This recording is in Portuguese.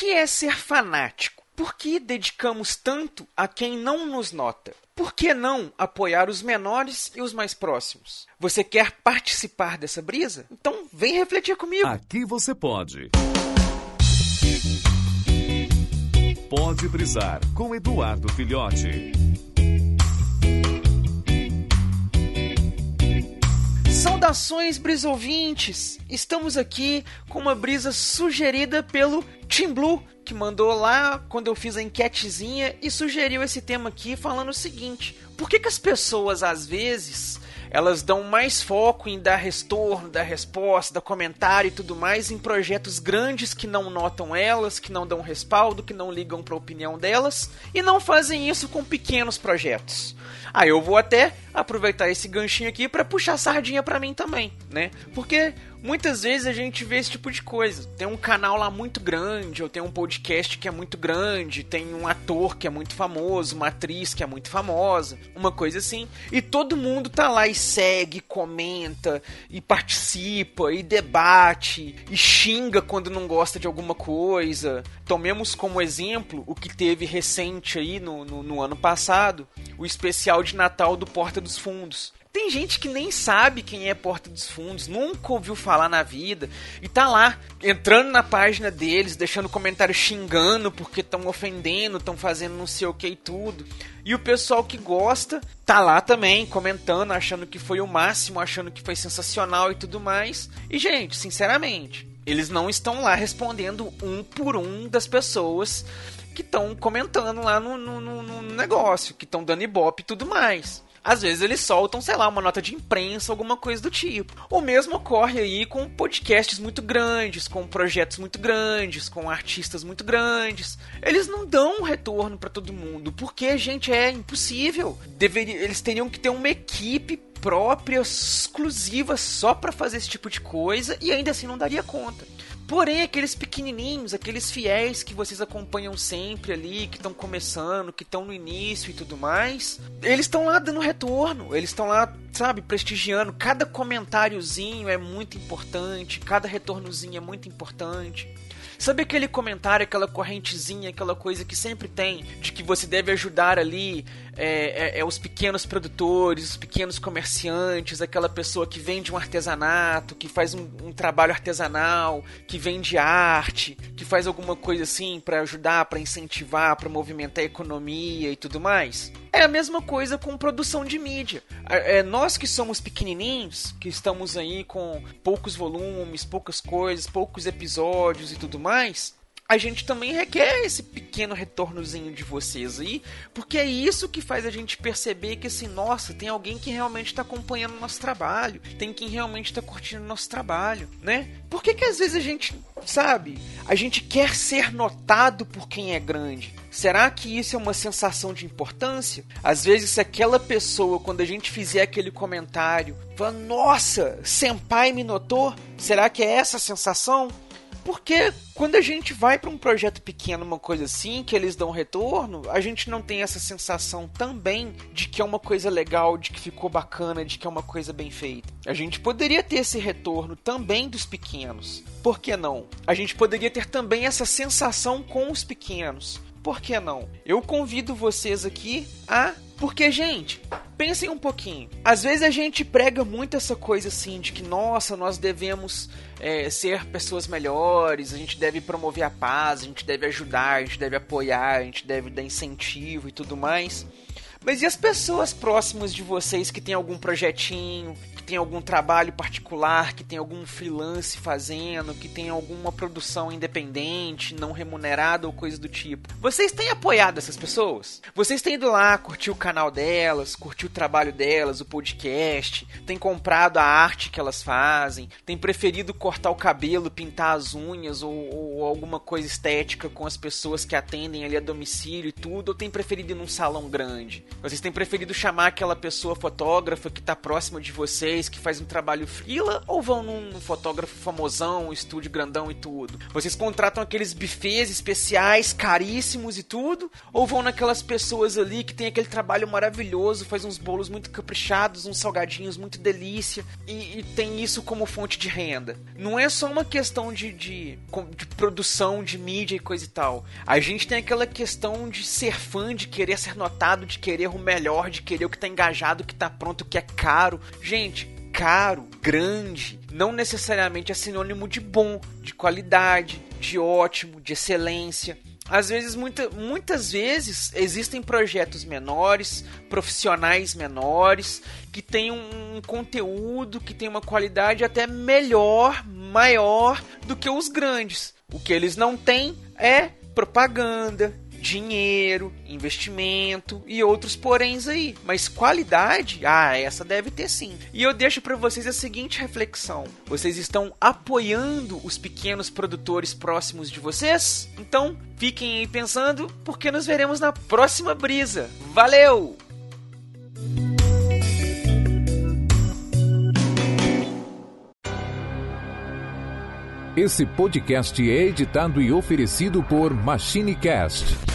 que é ser fanático? Por que dedicamos tanto a quem não nos nota? Por que não apoiar os menores e os mais próximos? Você quer participar dessa brisa? Então vem refletir comigo. Aqui você pode. Pode brisar com Eduardo Filhote. Saudações, brisouvintes! Estamos aqui com uma brisa sugerida pelo Tim Blue, que mandou lá quando eu fiz a enquetezinha e sugeriu esse tema aqui falando o seguinte: por que, que as pessoas às vezes elas dão mais foco em dar retorno, dar resposta, dar comentário e tudo mais em projetos grandes que não notam elas, que não dão respaldo, que não ligam para a opinião delas e não fazem isso com pequenos projetos. Aí eu vou até aproveitar esse ganchinho aqui para puxar sardinha para mim também, né? Porque muitas vezes a gente vê esse tipo de coisa. Tem um canal lá muito grande, ou tem um podcast que é muito grande, tem um ator que é muito famoso, uma atriz que é muito famosa, uma coisa assim. E todo mundo tá lá e segue, comenta, e participa, e debate, e xinga quando não gosta de alguma coisa. Tomemos como exemplo o que teve recente aí no, no, no ano passado, o especial de Natal do Porta dos Fundos. Tem gente que nem sabe quem é Porta dos Fundos, nunca ouviu falar na vida, e tá lá, entrando na página deles, deixando comentário xingando porque estão ofendendo, estão fazendo não sei o que e tudo. E o pessoal que gosta tá lá também, comentando, achando que foi o máximo, achando que foi sensacional e tudo mais. E, gente, sinceramente, eles não estão lá respondendo um por um das pessoas que estão comentando lá no, no, no, negócio, que estão dando ibope e tudo mais. Às vezes eles soltam, sei lá, uma nota de imprensa, alguma coisa do tipo. O mesmo ocorre aí com podcasts muito grandes, com projetos muito grandes, com artistas muito grandes. Eles não dão um retorno para todo mundo, porque, gente, é impossível. Deveria, eles teriam que ter uma equipe própria, exclusiva, só para fazer esse tipo de coisa, e ainda assim não daria conta. Porém, aqueles pequenininhos, aqueles fiéis que vocês acompanham sempre ali, que estão começando, que estão no início e tudo mais, eles estão lá dando retorno, eles estão lá, sabe, prestigiando. Cada comentáriozinho é muito importante, cada retornozinho é muito importante. Sabe aquele comentário, aquela correntezinha, aquela coisa que sempre tem, de que você deve ajudar ali é, é, é, os pequenos produtores, os pequenos comerciantes, aquela pessoa que vende um artesanato, que faz um, um trabalho artesanal, que vende arte, que faz alguma coisa assim para ajudar, para incentivar, para movimentar a economia e tudo mais? É a mesma coisa com produção de mídia. É, nós que somos pequenininhos, que estamos aí com poucos volumes, poucas coisas, poucos episódios e tudo mais, a gente também requer esse pequeno retornozinho de vocês aí, porque é isso que faz a gente perceber que assim, nossa, tem alguém que realmente está acompanhando o nosso trabalho, tem quem realmente está curtindo o nosso trabalho, né? Por que que às vezes a gente, sabe, a gente quer ser notado por quem é grande? Será que isso é uma sensação de importância? Às vezes, se aquela pessoa, quando a gente fizer aquele comentário, fala, nossa, Senpai me notou, será que é essa a sensação? Porque quando a gente vai para um projeto pequeno, uma coisa assim, que eles dão retorno, a gente não tem essa sensação também de que é uma coisa legal, de que ficou bacana, de que é uma coisa bem feita. A gente poderia ter esse retorno também dos pequenos. Por que não? A gente poderia ter também essa sensação com os pequenos. Por que não? Eu convido vocês aqui a porque, gente, pensem um pouquinho. Às vezes a gente prega muito essa coisa assim de que, nossa, nós devemos é, ser pessoas melhores, a gente deve promover a paz, a gente deve ajudar, a gente deve apoiar, a gente deve dar incentivo e tudo mais. Mas e as pessoas próximas de vocês que tem algum projetinho, tem algum trabalho particular, que tem algum freelance fazendo, que tem alguma produção independente, não remunerada ou coisa do tipo. Vocês têm apoiado essas pessoas? Vocês têm ido lá curtir o canal delas, curtir o trabalho delas, o podcast, têm comprado a arte que elas fazem, têm preferido cortar o cabelo, pintar as unhas ou, ou alguma coisa estética com as pessoas que atendem ali a domicílio e tudo, ou têm preferido ir num salão grande? Vocês têm preferido chamar aquela pessoa fotógrafa que tá próxima de vocês, que faz um trabalho frila, ou vão num fotógrafo famosão, um estúdio grandão e tudo? Vocês contratam aqueles buffets especiais, caríssimos e tudo, ou vão naquelas pessoas ali que tem aquele trabalho maravilhoso, faz uns bolos muito caprichados, uns salgadinhos muito delícia e, e tem isso como fonte de renda? Não é só uma questão de, de, de produção de mídia e coisa e tal. A gente tem aquela questão de ser fã, de querer ser notado, de querer o melhor, de querer o que tá engajado, o que tá pronto, o que é caro. Gente, caro, grande, não necessariamente é sinônimo de bom, de qualidade, de ótimo, de excelência. Às vezes, muita, muitas vezes, existem projetos menores, profissionais menores, que têm um, um conteúdo, que tem uma qualidade até melhor, maior do que os grandes. O que eles não têm é propaganda, dinheiro, investimento e outros poréns aí. Mas qualidade, ah, essa deve ter sim. E eu deixo para vocês a seguinte reflexão: vocês estão apoiando os pequenos produtores próximos de vocês? Então, fiquem aí pensando, porque nos veremos na próxima brisa. Valeu! Esse podcast é editado e oferecido por MachineCast